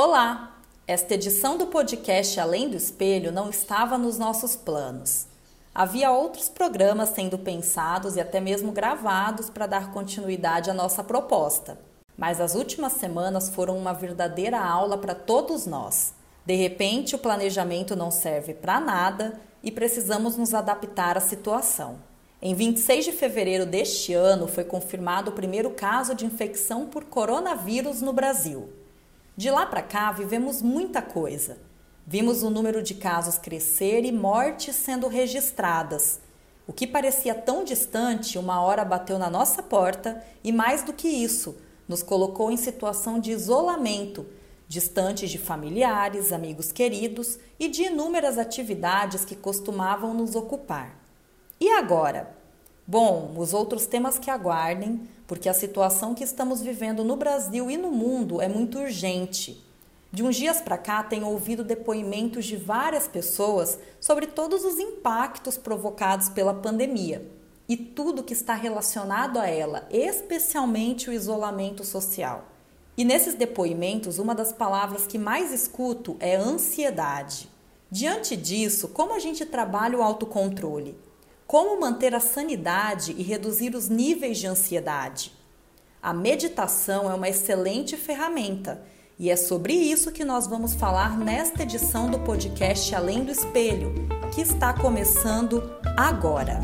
Olá! Esta edição do podcast Além do Espelho não estava nos nossos planos. Havia outros programas sendo pensados e até mesmo gravados para dar continuidade à nossa proposta. Mas as últimas semanas foram uma verdadeira aula para todos nós. De repente, o planejamento não serve para nada e precisamos nos adaptar à situação. Em 26 de fevereiro deste ano, foi confirmado o primeiro caso de infecção por coronavírus no Brasil. De lá para cá, vivemos muita coisa. Vimos o número de casos crescer e mortes sendo registradas. O que parecia tão distante, uma hora bateu na nossa porta e, mais do que isso, nos colocou em situação de isolamento, distantes de familiares, amigos queridos e de inúmeras atividades que costumavam nos ocupar. E agora? Bom, os outros temas que aguardem, porque a situação que estamos vivendo no Brasil e no mundo é muito urgente. De uns dias para cá, tenho ouvido depoimentos de várias pessoas sobre todos os impactos provocados pela pandemia e tudo que está relacionado a ela, especialmente o isolamento social. E nesses depoimentos, uma das palavras que mais escuto é ansiedade. Diante disso, como a gente trabalha o autocontrole? Como manter a sanidade e reduzir os níveis de ansiedade? A meditação é uma excelente ferramenta e é sobre isso que nós vamos falar nesta edição do podcast Além do Espelho, que está começando agora.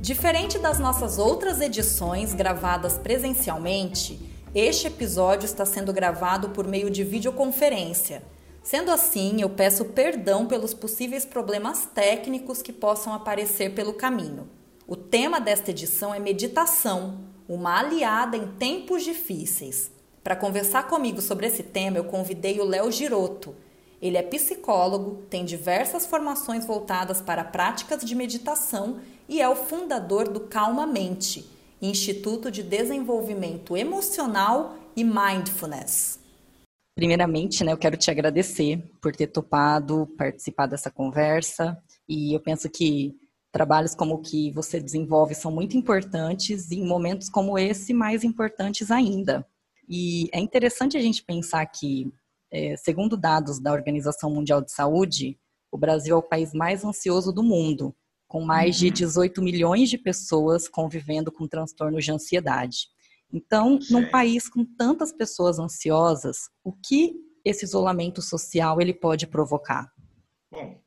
Diferente das nossas outras edições gravadas presencialmente, este episódio está sendo gravado por meio de videoconferência. Sendo assim, eu peço perdão pelos possíveis problemas técnicos que possam aparecer pelo caminho. O tema desta edição é meditação, uma aliada em tempos difíceis. Para conversar comigo sobre esse tema, eu convidei o Léo Giroto. Ele é psicólogo, tem diversas formações voltadas para práticas de meditação e é o fundador do Calma Mente Instituto de Desenvolvimento Emocional e Mindfulness. Primeiramente, né, eu quero te agradecer por ter topado participar dessa conversa e eu penso que trabalhos como o que você desenvolve são muito importantes e em momentos como esse mais importantes ainda. E é interessante a gente pensar que, é, segundo dados da Organização Mundial de Saúde, o Brasil é o país mais ansioso do mundo com mais de 18 uhum. milhões de pessoas convivendo com transtornos de ansiedade. Então, num país com tantas pessoas ansiosas, o que esse isolamento social ele pode provocar? Bom,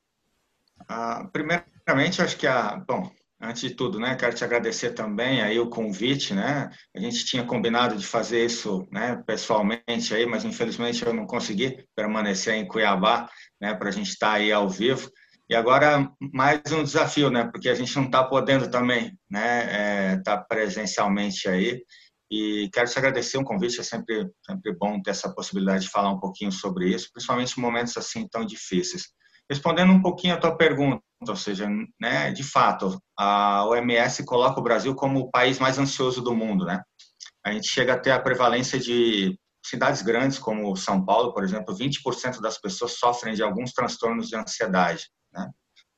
uh, primeiramente, acho que a, bom, antes de tudo, né, quero te agradecer também aí o convite, né? A gente tinha combinado de fazer isso, né, pessoalmente aí, mas infelizmente eu não consegui permanecer em Cuiabá, né, para a gente estar tá aí ao vivo. E agora mais um desafio, né? Porque a gente não está podendo também, né? Estar é, tá presencialmente aí. E quero te agradecer um convite. É sempre sempre bom ter essa possibilidade de falar um pouquinho sobre isso, principalmente em momentos assim tão difíceis. Respondendo um pouquinho a tua pergunta, ou seja, né? De fato, a OMS coloca o Brasil como o país mais ansioso do mundo, né? A gente chega a ter a prevalência de cidades grandes como São Paulo, por exemplo, 20% das pessoas sofrem de alguns transtornos de ansiedade. Né?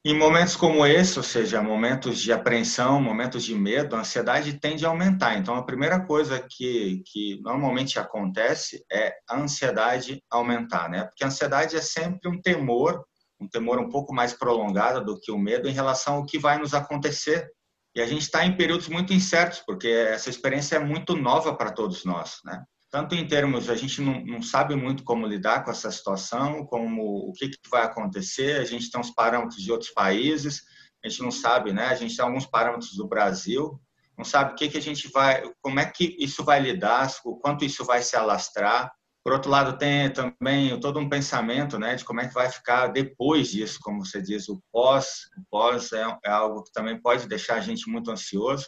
Em momentos como esse, ou seja, momentos de apreensão, momentos de medo, a ansiedade tende a aumentar. Então, a primeira coisa que, que normalmente acontece é a ansiedade aumentar, né? Porque a ansiedade é sempre um temor, um temor um pouco mais prolongado do que o medo em relação ao que vai nos acontecer. E a gente está em períodos muito incertos, porque essa experiência é muito nova para todos nós, né? Tanto em termos, a gente não, não, sabe muito como lidar com essa situação, como o que, que, vai acontecer, a gente tem os parâmetros de outros países, a gente não sabe, né? A gente tem alguns parâmetros do Brasil, não sabe o que, que a gente vai, como é que isso vai lidar, o quanto isso vai se alastrar. Por outro lado, tem também todo um pensamento, né, de como é que vai ficar depois disso, como você diz, o pós. O pós é, é algo que também pode deixar a gente muito ansioso.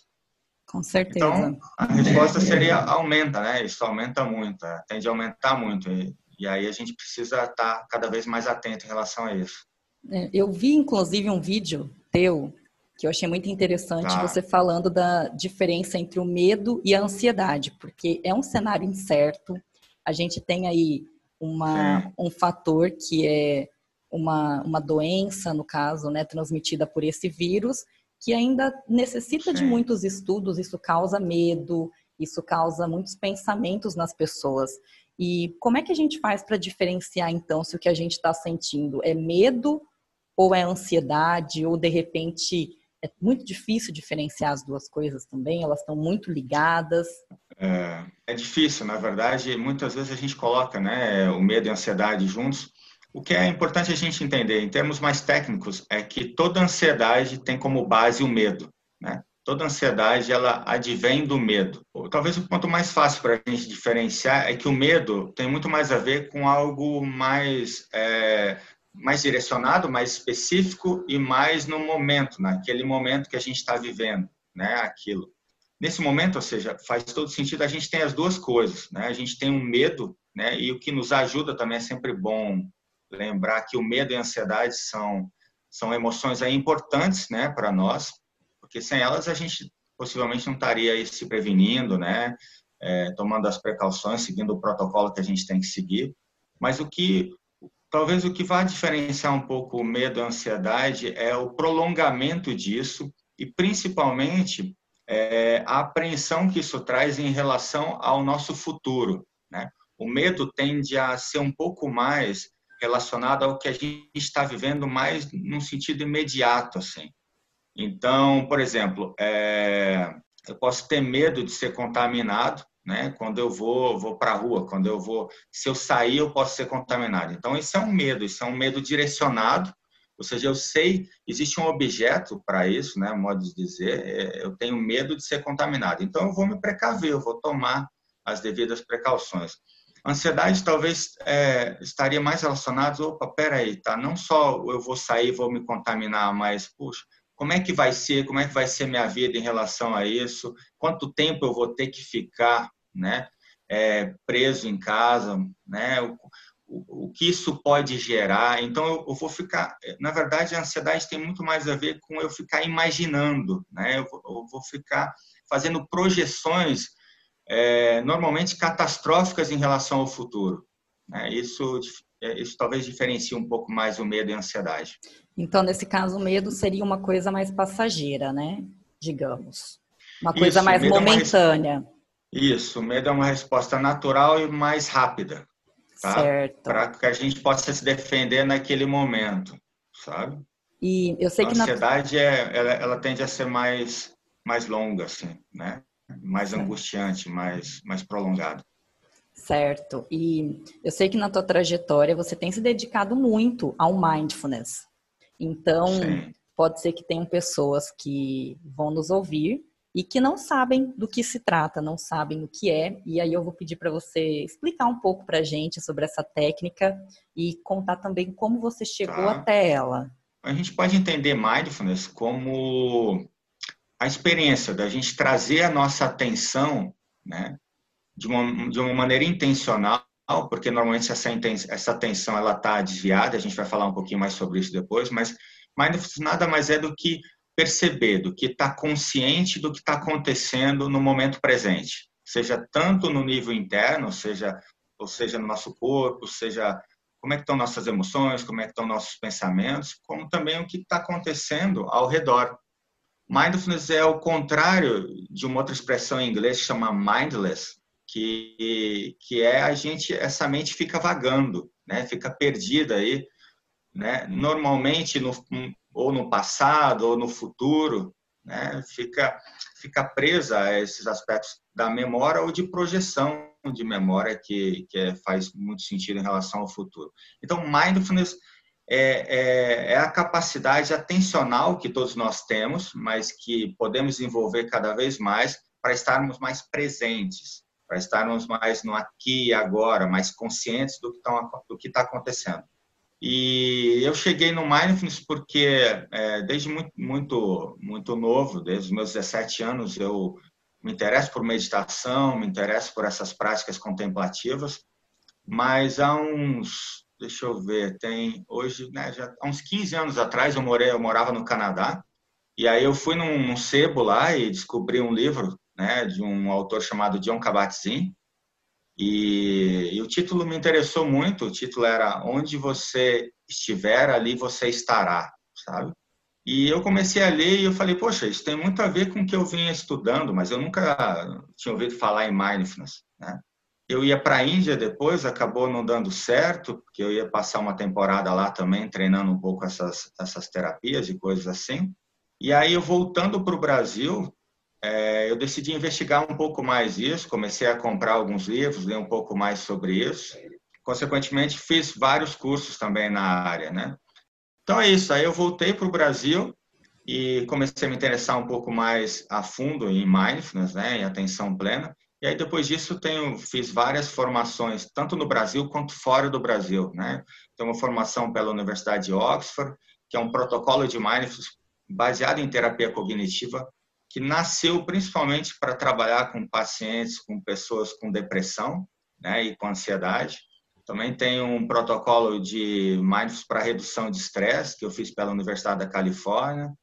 Com certeza. Então, a resposta seria aumenta, né? Isso aumenta muito, é, tende a aumentar muito. E, e aí a gente precisa estar cada vez mais atento em relação a isso. É, eu vi, inclusive, um vídeo teu que eu achei muito interessante ah. você falando da diferença entre o medo e a ansiedade, porque é um cenário incerto. A gente tem aí uma, um fator que é uma, uma doença, no caso, né, transmitida por esse vírus, que ainda necessita de muitos estudos, isso causa medo, isso causa muitos pensamentos nas pessoas. E como é que a gente faz para diferenciar, então, se o que a gente está sentindo é medo ou é ansiedade, ou de repente é muito difícil diferenciar as duas coisas também, elas estão muito ligadas. É, é, difícil, na verdade, muitas vezes a gente coloca né, o medo e a ansiedade juntos. O que é importante a gente entender, em termos mais técnicos, é que toda ansiedade tem como base o medo. Né? Toda ansiedade ela advém do medo. Talvez o ponto mais fácil para a gente diferenciar é que o medo tem muito mais a ver com algo mais é, mais direcionado, mais específico e mais no momento, naquele momento que a gente está vivendo, né? Aquilo. Nesse momento, ou seja, faz todo sentido. A gente tem as duas coisas, né? A gente tem um medo, né? E o que nos ajuda também é sempre bom lembrar que o medo e a ansiedade são são emoções aí importantes, né, para nós, porque sem elas a gente possivelmente não estaria se prevenindo, né? É, tomando as precauções, seguindo o protocolo que a gente tem que seguir. Mas o que Talvez o que vai diferenciar um pouco o medo e a ansiedade é o prolongamento disso e, principalmente, é, a apreensão que isso traz em relação ao nosso futuro. Né? O medo tende a ser um pouco mais relacionado ao que a gente está vivendo mais num sentido imediato, assim. Então, por exemplo, é, eu posso ter medo de ser contaminado, né? Quando eu vou, vou para a rua, quando eu vou, se eu sair, eu posso ser contaminado. Então, isso é um medo, isso é um medo direcionado. Ou seja, eu sei, existe um objeto para isso, né? Modo de dizer, é, eu tenho medo de ser contaminado. Então, eu vou me precaver, eu vou tomar as devidas precauções. Ansiedade talvez é, estaria mais relacionada, opa, peraí, tá? Não só eu vou sair, vou me contaminar, mas, puxa, como é que vai ser, como é que vai ser minha vida em relação a isso, quanto tempo eu vou ter que ficar né? É, preso em casa, né? O, o, o, que isso pode gerar. Então, eu, eu, vou ficar. Na verdade, a ansiedade tem muito mais a ver com eu ficar imaginando, né? Eu eu vou ficar fazendo projeções é, normalmente catastróficas em relação ao futuro. Né? Isso, é, isso talvez diferencie um pouco mais o medo e a ansiedade. Então, nesse caso, o medo seria uma coisa mais passageira, né? Digamos. Uma coisa isso, mais momentânea. É uma isso, medo é uma resposta natural e mais rápida, tá? Certo. Para que a gente possa se defender naquele momento, sabe? E eu sei a que ansiedade na... é, ela, ela, tende a ser mais mais longa, assim, né? Mais certo. angustiante, mais mais prolongada. Certo. E eu sei que na tua trajetória você tem se dedicado muito ao mindfulness. Então, Sim. pode ser que tenham pessoas que vão nos ouvir e que não sabem do que se trata, não sabem o que é. E aí eu vou pedir para você explicar um pouco para a gente sobre essa técnica e contar também como você chegou tá. até ela. A gente pode entender mindfulness como a experiência da gente trazer a nossa atenção, né, de uma, de uma maneira intencional, porque normalmente essa, essa atenção ela está desviada. A gente vai falar um pouquinho mais sobre isso depois, mas mindfulness nada mais é do que perceber, do que está consciente do que está acontecendo no momento presente, seja tanto no nível interno, seja ou seja no nosso corpo, seja como é que estão nossas emoções, como é que estão nossos pensamentos, como também o que está acontecendo ao redor. Mindfulness é o contrário de uma outra expressão em inglês que chama mindless, que que é a gente essa mente fica vagando, né? Fica perdida aí, né? Normalmente no ou no passado ou no futuro, né? fica, fica presa a esses aspectos da memória ou de projeção de memória que, que é, faz muito sentido em relação ao futuro. Então, mindfulness é, é, é, a capacidade atencional que todos nós temos, mas que podemos desenvolver cada vez mais para estarmos mais presentes, para estarmos mais no aqui e agora, mais conscientes do que está acontecendo. E eu cheguei no mindfulness porque é, desde muito, muito, muito novo, desde os meus 17 anos, eu me interesso por meditação, me interesso por essas práticas contemplativas. Mas há uns, deixa eu ver, tem hoje, né, já há uns 15 anos atrás eu morei, eu morava no Canadá. E aí eu fui num, num sebo lá e descobri um livro, né, de um autor chamado John Kabat-Zinn, e, e, o título me interessou muito. O título era Onde você estiver, ali você estará, sabe? E eu comecei a ler e eu falei, poxa, isso tem muito a ver com o que eu vinha estudando, mas eu nunca tinha ouvido falar em mindfulness, né? Eu ia para a Índia depois, acabou não dando certo, porque eu ia passar uma temporada lá também, treinando um pouco essas, essas terapias e coisas assim. E aí, eu voltando para o Brasil, é, eu decidi investigar um pouco mais isso, comecei a comprar alguns livros, ler um pouco mais sobre isso. Consequentemente, fiz vários cursos também na área, né? Então é isso, aí eu voltei para o Brasil e comecei a me interessar um pouco mais a fundo em mindfulness, né, em atenção plena. E aí depois disso tenho fiz várias formações tanto no Brasil quanto fora do Brasil, né? Tenho uma formação pela Universidade de Oxford, que é um protocolo de mindfulness baseado em terapia cognitiva, que nasceu principalmente para trabalhar com pacientes, com pessoas com depressão, né, e com ansiedade. Também tem um protocolo de mindfulness para redução de estresse que eu fiz pela Universidade da Califórnia.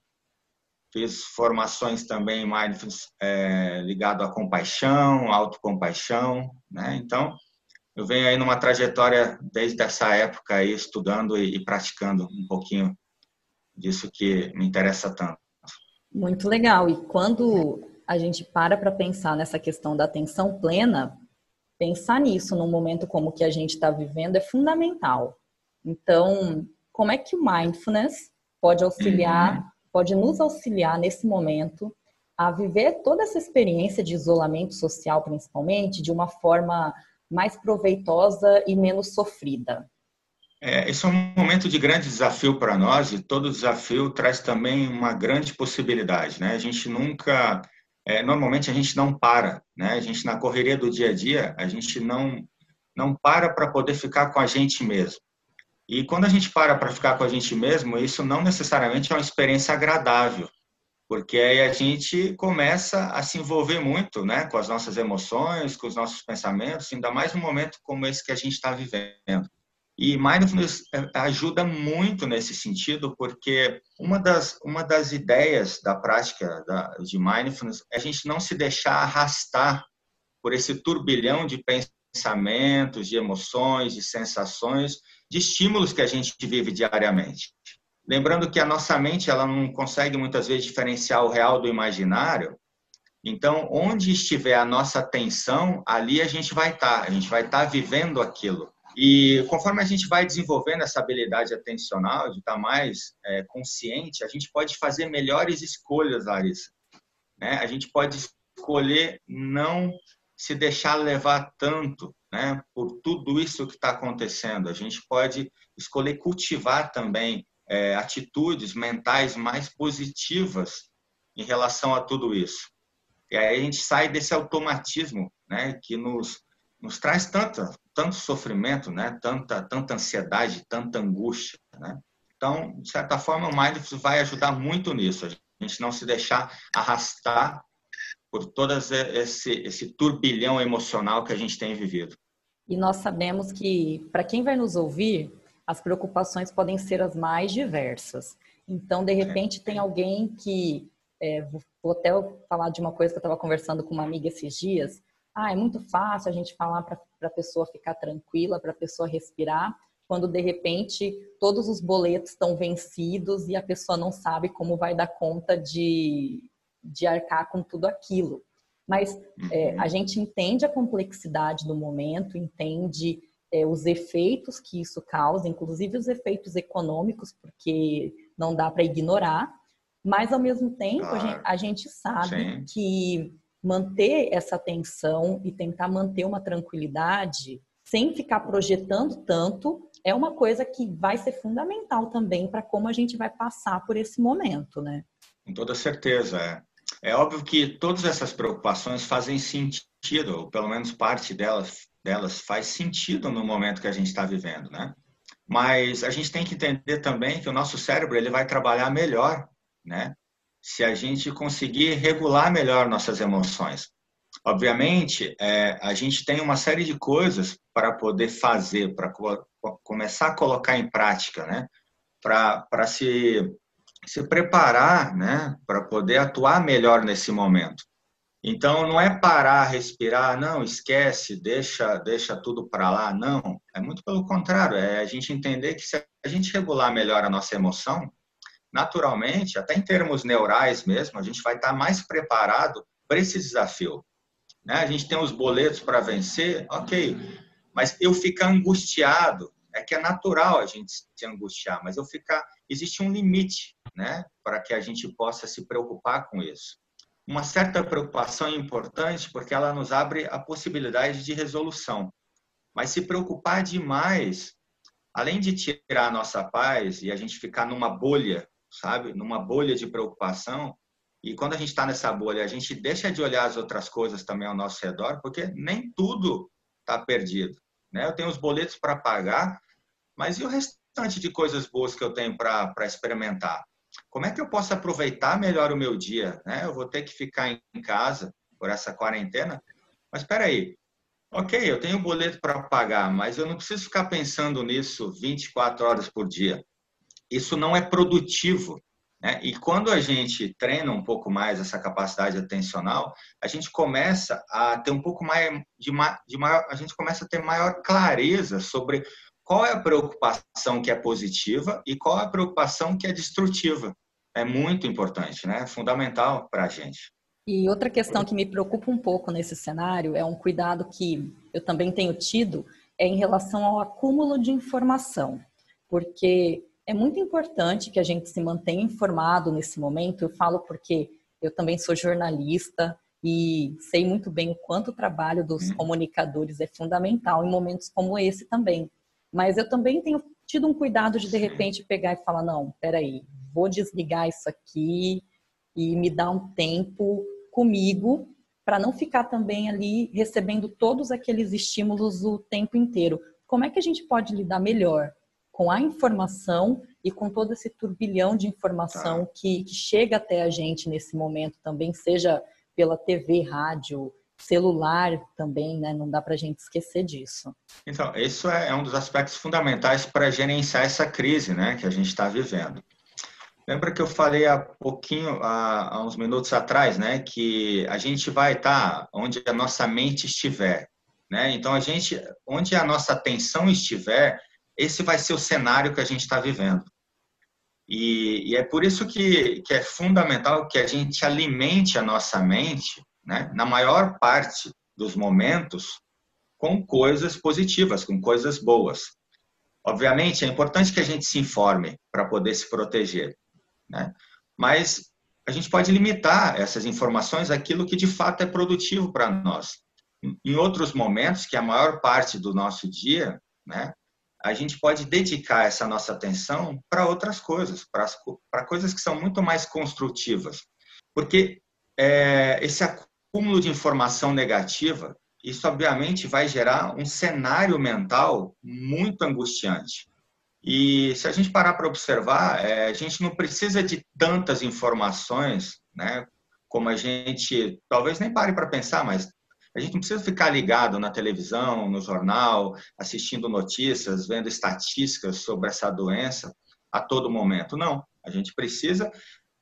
Fiz formações também mindfulness é, ligado à compaixão, autocompaixão, né? Então, eu venho aí numa trajetória desde essa época aí estudando e, e praticando um pouquinho disso que me interessa tanto. Muito legal. E quando a gente para para pensar nessa questão da atenção plena, pensar nisso num momento como o que a gente está vivendo é fundamental. Então, como é que o mindfulness pode auxiliar uhum pode nos auxiliar nesse momento a viver toda essa experiência de isolamento social, principalmente, de uma forma mais proveitosa e menos sofrida. É, esse é um momento de grande desafio para nós e todo desafio traz também uma grande possibilidade, né? A gente nunca, é, normalmente a gente não para, né? A gente na correria do dia a dia, a gente não não para para poder ficar com a gente mesmo. E quando a gente para para ficar com a gente mesmo, isso não necessariamente é uma experiência agradável, porque aí a gente começa a se envolver muito né, com as nossas emoções, com os nossos pensamentos, ainda mais num momento como esse que a gente está vivendo. E mindfulness é, ajuda muito nesse sentido, porque uma das, uma das ideias da prática da, de mindfulness é a gente não se deixar arrastar por esse turbilhão de pensamentos, de emoções, de sensações, de estímulos que a gente vive diariamente. Lembrando que a nossa mente ela não consegue muitas vezes diferenciar o real do imaginário. Então, onde estiver a nossa atenção, ali a gente vai estar, a gente vai estar vivendo aquilo. E conforme a gente vai desenvolvendo essa habilidade atencional, de estar mais é, consciente, a gente pode fazer melhores escolhas, Larissa. Né? A gente pode escolher não se deixar levar tanto né, por tudo isso que está acontecendo. A gente pode escolher cultivar também é, atitudes mentais mais positivas em relação a tudo isso. E aí a gente sai desse automatismo né, que nos, nos traz tanta, tanto sofrimento, né, tanta, tanta ansiedade, tanta angústia. Né? Então, de certa forma, o Mindfulness vai ajudar muito nisso, a gente não se deixar arrastar por todo esse, esse turbilhão emocional que a gente tem vivido. E nós sabemos que, para quem vai nos ouvir, as preocupações podem ser as mais diversas. Então, de repente, tem alguém que. É, vou até falar de uma coisa que eu estava conversando com uma amiga esses dias. Ah, é muito fácil a gente falar para a pessoa ficar tranquila, para a pessoa respirar, quando de repente todos os boletos estão vencidos e a pessoa não sabe como vai dar conta de, de arcar com tudo aquilo. Mas é, uhum. a gente entende a complexidade do momento, entende é, os efeitos que isso causa, inclusive os efeitos econômicos, porque não dá para ignorar. Mas, ao mesmo tempo, claro. a, gente, sabe Sim. que manter essa atenção e tentar manter uma tranquilidade sem ficar projetando tanto é uma coisa que vai ser fundamental também para como a gente vai passar por esse momento, né? Com toda certeza. É. Óbvio que todas essas preocupações fazem sentido, ou pelo menos parte delas, delas faz sentido no momento que a gente está vivendo, né? Mas a gente tem que entender também que o nosso cérebro ele vai trabalhar melhor, né? Se a gente conseguir regular melhor nossas emoções. Obviamente, é, a gente tem uma série de coisas para poder fazer, para co começar a colocar em prática, né? Para se se preparar né, para poder atuar melhor nesse momento. Então, não é parar, respirar, não, esquece, deixa, deixa tudo para lá, não. É muito pelo contrário, é a gente entender que se a gente regular melhor a nossa emoção, naturalmente, até em termos neurais mesmo, a gente vai estar mais preparado para esse desafio. Né? A gente tem os boletos para vencer, ok, mas eu ficar angustiado, é que é natural a gente se angustiar, mas eu ficar, existe um limite, né, para que a gente possa se preocupar com isso. Uma certa preocupação é importante porque ela nos abre a possibilidade de resolução. Mas se preocupar demais, além de tirar a nossa paz e a gente ficar numa bolha, sabe, numa bolha de preocupação, e quando a gente está nessa bolha, a gente deixa de olhar as outras coisas também ao nosso redor, porque nem tudo está perdido. Né? Eu tenho os boletos para pagar, mas e o restante de coisas boas que eu tenho para experimentar? Como é que eu posso aproveitar melhor o meu dia? Né? Eu vou ter que ficar em casa por essa quarentena, mas espera aí. Ok, eu tenho boleto para pagar, mas eu não preciso ficar pensando nisso 24 horas por dia. Isso não é produtivo. Né? E quando a gente treina um pouco mais essa capacidade atencional, a gente começa a ter um pouco mais de, de maior, a gente começa a ter maior clareza sobre qual é a preocupação que é positiva e qual é a preocupação que é destrutiva. É muito importante, né? É fundamental para a gente. E outra questão que me preocupa um pouco nesse cenário é um cuidado que eu também tenho tido é em relação ao acúmulo de informação, porque é muito importante que a gente se mantenha informado nesse momento. Eu falo porque eu também sou jornalista e sei muito bem o quanto o trabalho dos uhum. comunicadores é fundamental em momentos como esse também. Mas eu também tenho tido um cuidado de de repente pegar e falar não, peraí, vou desligar isso aqui e me dar um tempo comigo para não ficar também ali recebendo todos aqueles estímulos o tempo inteiro. Como é que a gente pode lidar melhor com a informação e com todo esse turbilhão de informação tá. que, que chega até a gente nesse momento também, seja pela TV, rádio, celular também, né? Não dá para a gente esquecer disso. Então, isso é, é um dos aspectos fundamentais para gerenciar essa crise, né, que a gente está vivendo. Lembra que eu falei há pouquinho, há, uns minutos atrás, né, que a gente vai estar tá onde a nossa mente estiver, né? Então a gente, onde a nossa atenção estiver, esse vai ser o cenário que a gente está vivendo. E, e, é por isso que, que é fundamental que a gente alimente a nossa mente, né, na maior parte dos momentos, com coisas positivas, com coisas boas. Obviamente, é importante que a gente se informe para poder se proteger, né? mas a gente pode limitar essas informações àquilo que de fato é produtivo para nós. Em outros momentos, que é a maior parte do nosso dia, né, a gente pode dedicar essa nossa atenção para outras coisas, para coisas que são muito mais construtivas. Porque é, esse acúmulo de informação negativa, isso obviamente vai gerar um cenário mental muito angustiante. E se a gente parar para observar, é, a gente não precisa de tantas informações, né, como a gente talvez nem pare para pensar, mas a gente não precisa ficar ligado na televisão, no jornal, assistindo notícias, vendo estatísticas sobre essa doença a todo momento. Não. A gente precisa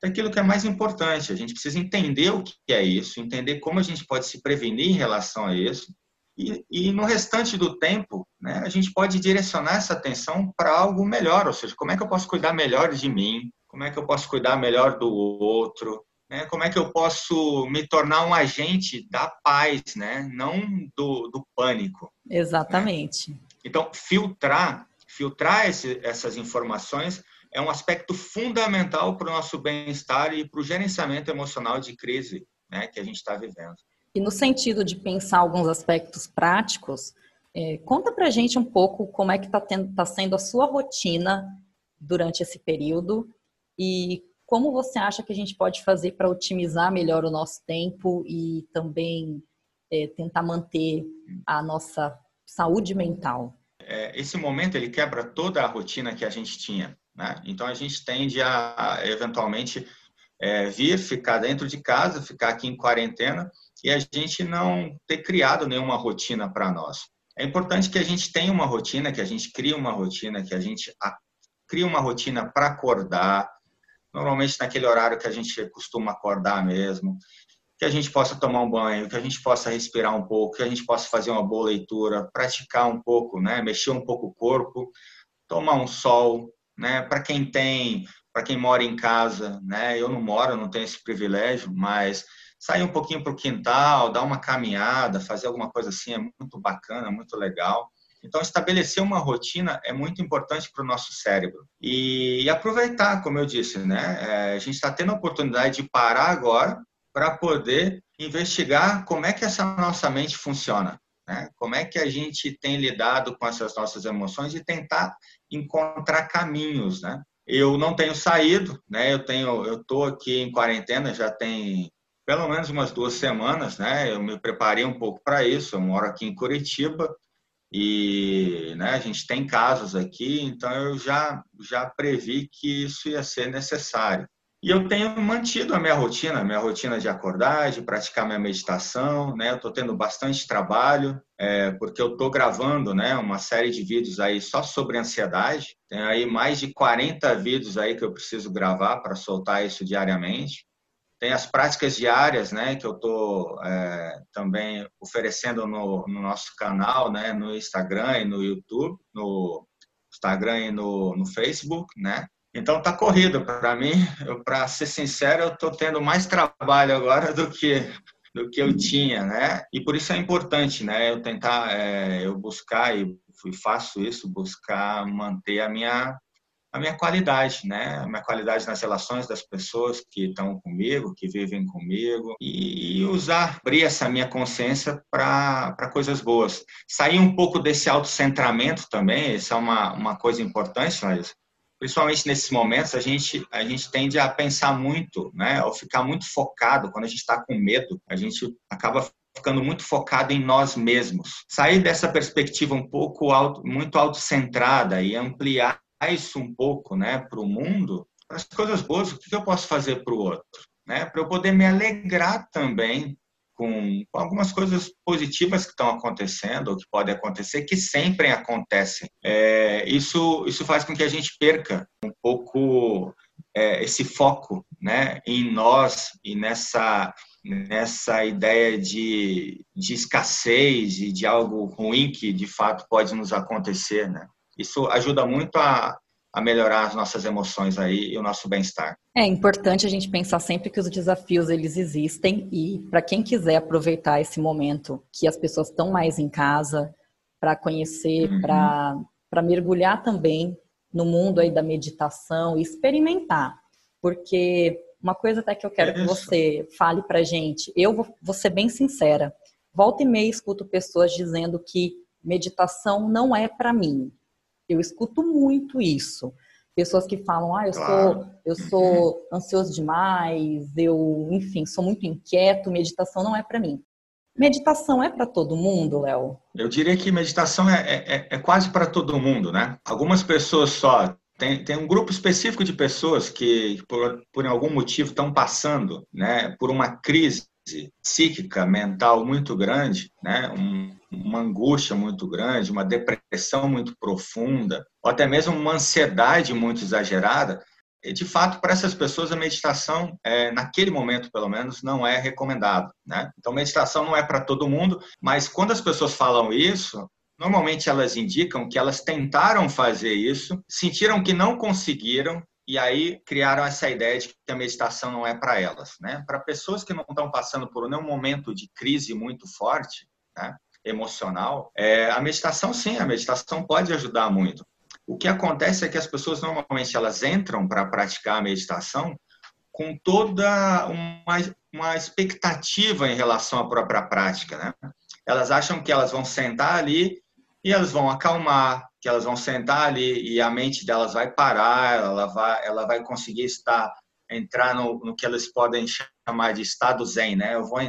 daquilo que é mais importante. A gente precisa entender o que é isso, entender como a gente pode se prevenir em relação a isso. E, e no restante do tempo, né, a gente pode direcionar essa atenção para algo melhor, ou seja, como é que eu posso cuidar melhor de mim, como é que eu posso cuidar melhor do outro, né? Como é que eu posso me tornar um agente da paz, né? Não do, do pânico. Exatamente. Né? Então, filtrar, filtrar esse, essas informações é um aspecto fundamental para o nosso bem-estar e para o gerenciamento emocional de crise né, que a gente está vivendo. E no sentido de pensar alguns aspectos práticos, é, conta para a gente um pouco como é que está tá sendo a sua rotina durante esse período e como você acha que a gente pode fazer para otimizar melhor o nosso tempo e também é, tentar manter a nossa saúde mental? É, esse momento ele quebra toda a rotina que a gente tinha, né? Então a gente tende a, eventualmente é, vir, ficar dentro de casa, ficar aqui em quarentena e a gente não ter criado nenhuma rotina para nós. É importante que a gente tenha uma rotina, que a gente crie uma rotina, que a gente crie uma rotina para acordar, normalmente naquele horário que a gente costuma acordar mesmo, que a gente possa tomar um banho, que a gente possa respirar um pouco, que a gente possa fazer uma boa leitura, praticar um pouco, né, mexer um pouco o corpo, tomar um sol, né, para quem tem para quem mora em casa, né? Eu não moro, não tenho esse privilégio, mas sair um pouquinho para o quintal, dar uma caminhada, fazer alguma coisa assim é muito bacana, muito legal. Então, estabelecer uma rotina é muito importante para o nosso cérebro. E, e, aproveitar, como eu disse, né? É, a gente está tendo a oportunidade de parar agora para poder investigar como é que essa nossa mente funciona. Né? Como é que a gente tem lidado com essas nossas emoções e tentar encontrar caminhos, né? Eu não tenho saído, né? Eu tô aqui em quarentena já tem pelo menos umas duas semanas, né? Eu me preparei um pouco para isso. Eu moro aqui em Curitiba e, né? A gente tem casos aqui, então eu já já previ que isso ia ser necessário. E eu tenho mantido a minha rotina, minha rotina de acordar, de praticar minha meditação, né? Eu estou tendo bastante trabalho, é, porque eu estou gravando, né, uma série de vídeos aí só sobre ansiedade. Tem aí mais de 40 vídeos aí que eu preciso gravar para soltar isso diariamente. Tem as práticas diárias, né, que eu estou é, também oferecendo no, no, nosso canal, né, no Instagram e no YouTube, no Instagram e no, no Facebook, né. Então tá corrido para mim. Para ser sincero, eu estou tendo mais trabalho agora do que do que eu tinha, né? E por isso é importante, né? Eu tentar, é, eu buscar e faço isso, buscar manter a minha a minha qualidade, né? A minha qualidade nas relações das pessoas que estão comigo, que vivem comigo e usar, abrir essa minha consciência para coisas boas. Sair um pouco desse autocentramento também, isso é uma, uma coisa importante, mas principalmente nesses momentos, a gente, a gente tende a pensar muito, né? Ou ficar muito focado. Quando a gente está com medo, a gente acaba ficando muito focado em nós mesmos. Sair dessa perspectiva um pouco auto, muito autocentrada e ampliar isso um pouco, né, para o mundo, as coisas boas, o que eu posso fazer para o outro, né? Para eu poder me alegrar também com, algumas coisas positivas que estão acontecendo ou que podem acontecer, que sempre acontecem. É, isso, isso faz com que a gente perca um pouco é, esse foco né, em nós e nessa, nessa ideia de, de escassez e de algo ruim que de fato pode nos acontecer. Né? Isso ajuda muito a, a melhorar as nossas emoções aí e o nosso bem-estar. É importante a gente pensar sempre que os desafios eles existem e para quem quiser aproveitar esse momento que as pessoas estão mais em casa para conhecer, uhum. para para mergulhar também no mundo aí da meditação e experimentar, porque uma coisa até que eu quero é que você fale para gente, eu vou, vou ser bem sincera, volta e meia escuto pessoas dizendo que meditação não é para mim. Eu escuto muito isso. Pessoas que falam, ah, eu claro. sou, eu sou ansioso demais, eu, enfim, sou muito inquieto, meditação não é para mim. Meditação é para todo mundo, Léo? Eu diria que meditação é, é, é, é quase para todo mundo, né? Algumas pessoas só. Tem, tem um grupo específico de pessoas que, por, por algum motivo, estão passando né, por uma crise psíquica, mental muito grande, né? Um, uma angústia muito grande, uma depressão muito profunda, ou até mesmo uma ansiedade muito exagerada, de fato, para essas pessoas, a meditação, é, naquele momento, pelo menos, não é recomendado. Né? Então, meditação não é para todo mundo, mas quando as pessoas falam isso, normalmente elas indicam que elas tentaram fazer isso, sentiram que não conseguiram e aí criaram essa ideia de que a meditação não é para elas, né? Para pessoas que não estão passando por nenhum momento de crise muito forte, né? emocional, é, a meditação sim, a meditação pode ajudar muito. O que acontece é que as pessoas normalmente elas entram para praticar a meditação com toda uma, uma expectativa em relação à própria prática, né? Elas acham que elas vão sentar ali e elas vão acalmar, que elas vão sentar ali e a mente delas vai parar, ela vai, ela vai conseguir estar entrar no, no, que eles podem chamar de estado zen, né? Eu vou,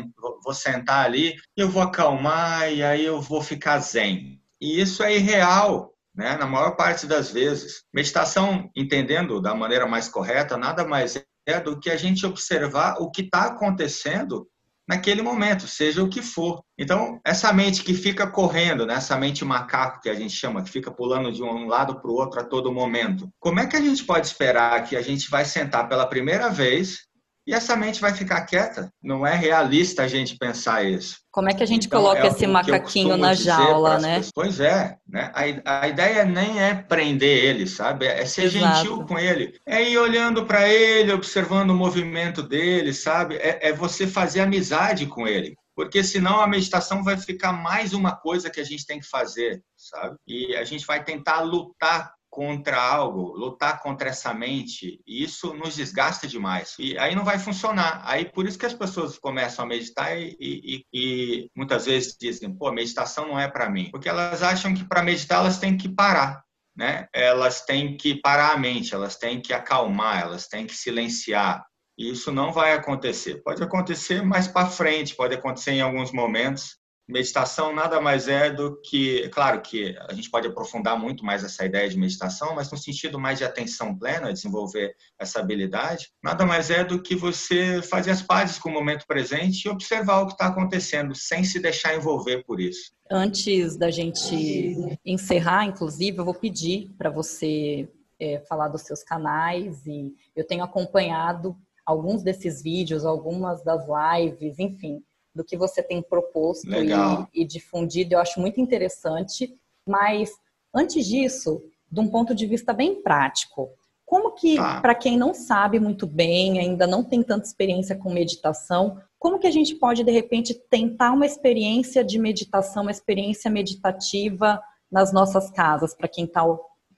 vou sentar ali, eu vou acalmar e aí eu vou ficar zen. E isso é irreal, né? Na maior parte das vezes. Meditação, entendendo da maneira mais correta, nada mais é do que a gente observar o que está acontecendo naquele momento, seja o que for. Então, essa mente que fica correndo, né? essa mente macaco que a gente chama, que fica pulando de um lado para o outro a todo momento, como é que a gente pode esperar que a gente vai sentar pela primeira vez e essa mente vai ficar quieta. Não é realista a gente pensar isso. Como é que a gente então, coloca é esse macaquinho na jaula, né? Pessoas. Pois é, né? A, a ideia nem é prender ele, sabe? É ser Exato. gentil com ele. É ir olhando para ele, observando o movimento dele, sabe? É, é você fazer amizade com ele porque senão a meditação vai ficar mais uma coisa que a gente tem que fazer, sabe? E a gente vai tentar lutar contra algo, lutar contra essa mente, isso nos desgasta demais. E aí não vai funcionar. Aí por isso que as pessoas começam a meditar e, e, e muitas vezes dizem, pô, meditação não é para mim, porque elas acham que para meditar elas têm que parar. Né? Elas têm que parar a mente, elas têm que acalmar, elas têm que silenciar, e isso não vai acontecer. Pode acontecer mais para frente, pode acontecer em alguns momentos. Meditação nada mais é do que, claro que a gente pode aprofundar muito mais essa ideia de meditação, mas no sentido mais de atenção plena, desenvolver essa habilidade, nada mais é do que você fazer as pazes com o momento presente e observar o que está acontecendo, sem se deixar envolver por isso. Antes da gente encerrar, inclusive, eu vou pedir para você é, falar dos seus canais e eu tenho acompanhado alguns desses vídeos, algumas das lives, enfim, do que você tem proposto e, e, difundido, eu acho muito interessante. Mas antes disso, de um ponto de vista bem prático, como que, ah. para quem não sabe muito bem, ainda não tem tanta experiência com meditação, como que a gente pode, de repente, tentar uma experiência de meditação, uma experiência meditativa nas nossas casas, para quem está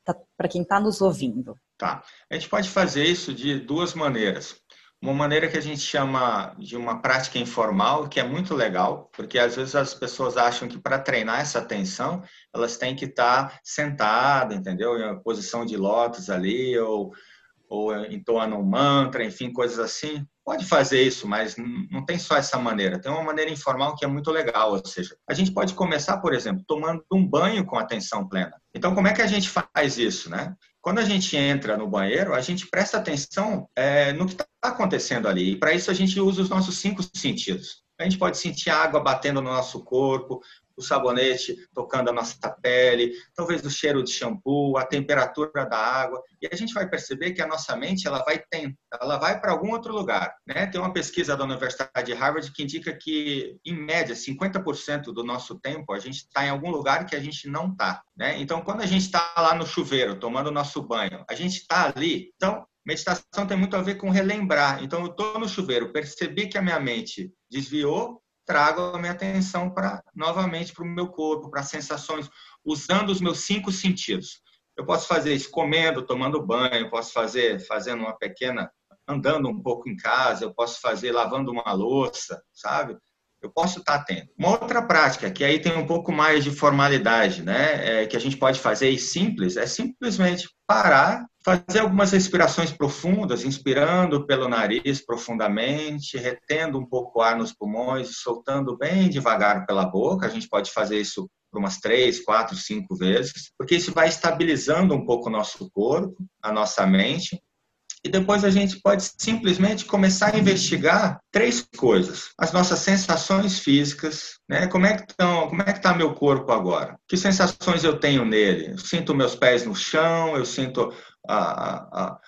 tá, para quem está nos ouvindo? Tá. A gente pode fazer isso de duas maneiras uma maneira que a gente chama de uma prática informal, que é muito legal, porque às vezes as pessoas acham que para treinar essa atenção, elas têm que estar sentadas, entendeu? Em posição de lótus ali, ou, ou entoando um mantra, enfim, coisas assim. Pode fazer isso, mas não tem só essa maneira. Tem uma maneira informal que é muito legal, ou seja, a gente pode começar, por exemplo, tomando um banho com atenção plena. Então, como é que a gente faz isso, né? Quando a gente entra no banheiro, a gente presta atenção é, no que está acontecendo ali. E para isso a gente usa os nossos cinco sentidos. A gente pode sentir água batendo no nosso corpo, o sabonete tocando a nossa pele, talvez o cheiro de shampoo, a temperatura da água, e a gente vai perceber que a nossa mente ela vai ela vai para algum outro lugar, né? Tem uma pesquisa da Universidade de Harvard que indica que em média 50% do nosso tempo a gente está em algum lugar que a gente não está, né? Então quando a gente está lá no chuveiro tomando o nosso banho, a gente está ali, então Meditação tem muito a ver com relembrar. Então, eu estou no chuveiro, percebi que a minha mente desviou, trago a minha atenção para novamente para o meu corpo, para sensações, usando os meus cinco sentidos. Eu posso fazer isso comendo, tomando banho, posso fazer fazendo uma pequena andando um pouco em casa, eu posso fazer lavando uma louça, sabe? Eu posso estar atento. Uma outra prática que aí tem um pouco mais de formalidade, né? É, que a gente pode fazer e simples, é simplesmente parar, fazer algumas respirações profundas, inspirando pelo nariz profundamente, retendo um pouco o ar nos pulmões soltando bem devagar pela boca. A gente pode fazer isso por umas três, quatro, cinco vezes, porque isso vai estabilizando um pouco o nosso corpo, a nossa mente, e depois a gente pode simplesmente começar a investigar três coisas: as nossas sensações físicas, né? Como é que estão, como é que está meu corpo agora? Que sensações eu tenho nele? Eu sinto meus pés no chão, eu sinto a, a,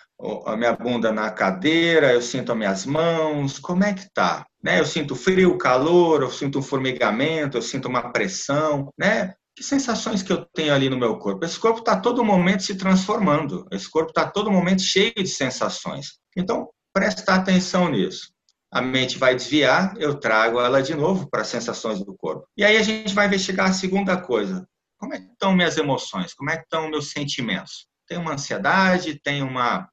a minha bunda na cadeira, eu sinto as minhas mãos, como é que tá? Né? Eu sinto frio, calor, eu sinto um formigamento, eu sinto uma pressão, né? Que sensações que eu tenho ali no meu corpo? Esse corpo está todo momento se transformando, esse corpo está todo momento cheio de sensações. Então, presta atenção nisso. A mente vai desviar, eu trago ela de novo para as sensações do corpo. E aí a gente vai investigar a segunda coisa. Como é que estão minhas emoções? Como é que estão meus sentimentos? Tem uma ansiedade, tem uma,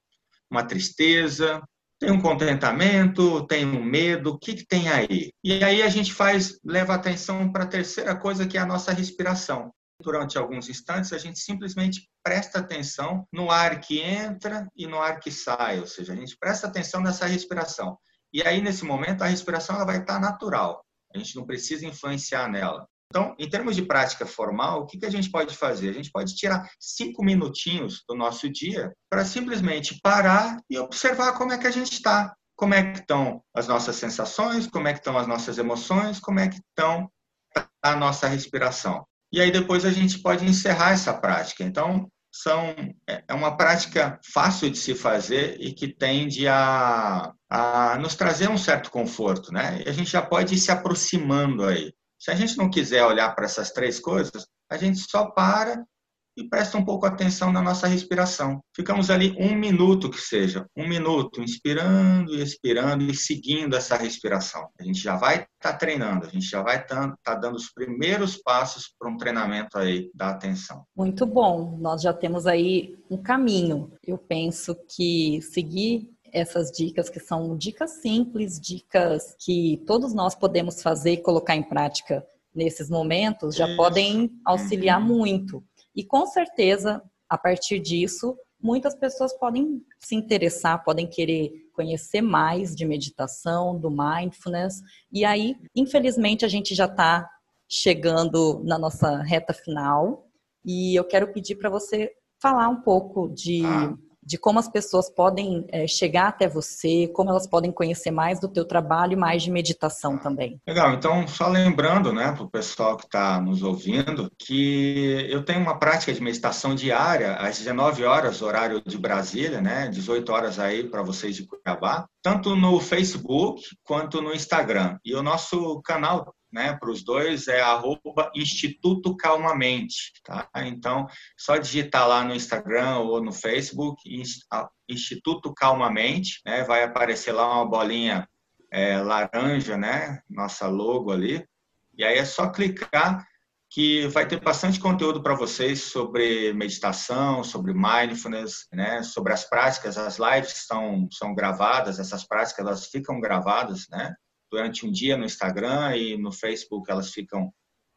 uma tristeza, tem um contentamento, tem um medo, o que, que tem aí? E aí a gente faz, leva atenção para a terceira coisa, que é a nossa respiração. Durante alguns instantes, a gente simplesmente presta atenção no ar que entra e no ar que sai, ou seja, a gente presta atenção nessa respiração. E aí, nesse momento, a respiração ela vai estar natural, a gente não precisa influenciar nela. Então, em termos de prática formal, o que, que a gente pode fazer? A gente pode tirar cinco minutinhos do nosso dia para simplesmente parar e observar como é que a gente está. Como é que estão as nossas sensações, como é que estão as nossas emoções, como é que estão a nossa respiração. E aí depois a gente pode encerrar essa prática. Então, são, é uma prática fácil de se fazer e que tende a, a nos trazer um certo conforto, né? E a gente já pode ir se aproximando aí. Se a gente não quiser olhar para essas três coisas, a gente só para e presta um pouco atenção na nossa respiração. Ficamos ali um minuto que seja, um minuto, inspirando e expirando e seguindo essa respiração. A gente já vai estar tá treinando, a gente já vai estar tá, tá dando os primeiros passos para um treinamento aí da atenção. Muito bom, nós já temos aí um caminho. Eu penso que seguir essas dicas que são dicas simples, dicas que todos nós podemos fazer e colocar em prática nesses momentos, já Isso. podem auxiliar uhum. muito. E com certeza, a partir disso, muitas pessoas podem se interessar, podem querer conhecer mais de meditação, do mindfulness. E aí, infelizmente, a gente já está chegando na nossa reta final. E eu quero pedir para você falar um pouco de ah de como as pessoas podem é, chegar até você, como elas podem conhecer mais do teu trabalho e mais de meditação também. Legal, então só lembrando, né, para o pessoal que está nos ouvindo, que eu tenho uma prática de meditação diária às 19 horas, horário de Brasília, né, 18 horas aí para vocês de Cuiabá, tanto no Facebook quanto no Instagram. E o nosso canal né, para os dois é arroba Instituto Calmamente, tá? Então, só digitar lá no Instagram ou no Facebook, Instituto Calmamente, né, vai aparecer lá uma bolinha é, laranja, né, nossa logo ali, e aí é só clicar que vai ter bastante conteúdo para vocês sobre meditação, sobre mindfulness, né, sobre as práticas, as lives são, são gravadas, essas práticas elas ficam gravadas, né, durante um dia no Instagram e no Facebook elas ficam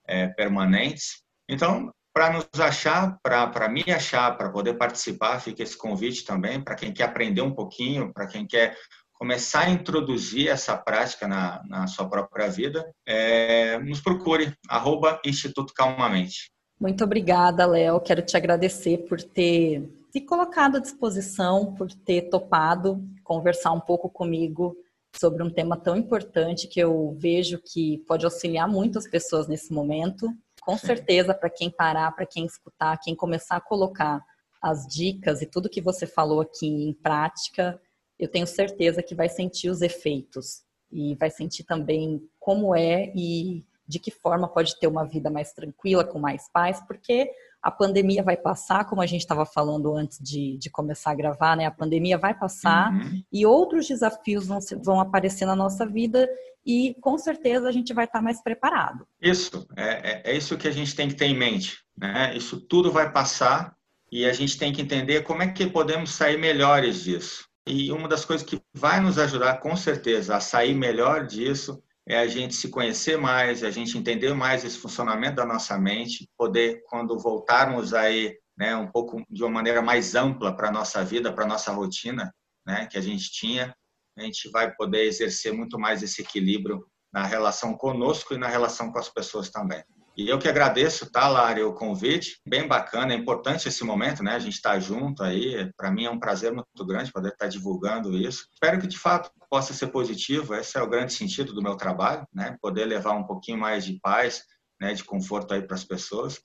é, permanentes. Então, para nos achar, para me achar, para poder participar, fica esse convite também para quem quer aprender um pouquinho, para quem quer começar a introduzir essa prática na, na sua própria vida, é, nos procure, arroba Instituto Calmamente. Muito obrigada, Léo. Quero te agradecer por ter se colocado à disposição, por ter topado conversar um pouco comigo sobre um tema tão importante que eu vejo que pode auxiliar muitas pessoas nesse momento. Com certeza, para quem parar, para quem escutar, quem começar a colocar as dicas e tudo que você falou aqui em prática, eu tenho certeza que vai sentir os efeitos e vai sentir também como é e de que forma pode ter uma vida mais tranquila, com mais paz, porque a pandemia vai passar, como a gente estava falando antes de, de, começar a gravar, né? A pandemia vai passar uhum. e outros desafios vão, vão aparecer na nossa vida e com certeza a gente vai estar mais preparado. Isso, é, é, é isso que a gente tem que ter em mente, né? Isso tudo vai passar e a gente tem que entender como é que podemos sair melhores disso. E uma das coisas que vai nos ajudar com certeza a sair melhor disso é a gente se conhecer mais, a gente entender mais esse funcionamento da nossa mente, poder, quando voltarmos aí, né, um pouco de uma maneira mais ampla para a nossa vida, para a nossa rotina, né, que a gente tinha, a gente vai poder exercer muito mais esse equilíbrio na relação conosco e na relação com as pessoas também. E eu que agradeço, tá, Lari, o convite. Bem bacana, é importante esse momento, né? A gente está junto aí. Para mim é um prazer muito grande poder estar tá divulgando isso. Espero que de fato possa ser positivo. Esse é o grande sentido do meu trabalho, né? Poder levar um pouquinho mais de paz, né? De conforto aí para as pessoas.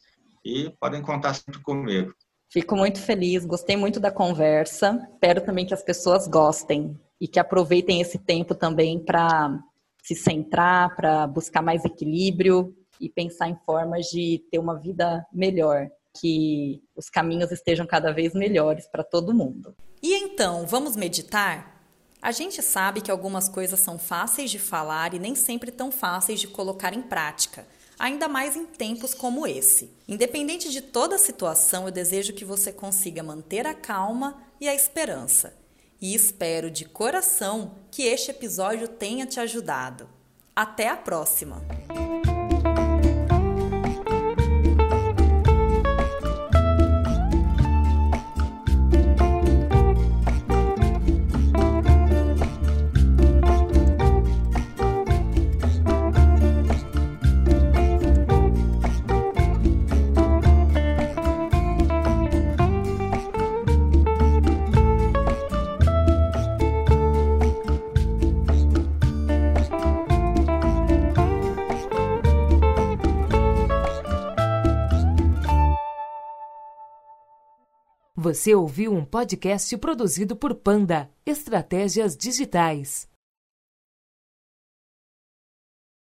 E podem contar sempre comigo. Fico muito feliz, gostei muito da conversa. Espero também que as pessoas gostem e que aproveitem esse tempo também para se centrar, para buscar mais equilíbrio e pensar em formas de ter uma vida melhor, que os caminhos estejam cada vez melhores para todo mundo. E então, vamos meditar? A gente sabe que algumas coisas são fáceis de falar e nem sempre tão fáceis de colocar em prática, ainda mais em tempos como esse. Independente de toda a situação, eu desejo que você consiga manter a calma e a esperança. E espero de coração que este episódio tenha te ajudado. Até a próxima! Você ouviu um podcast produzido por Panda Estratégias Digitais.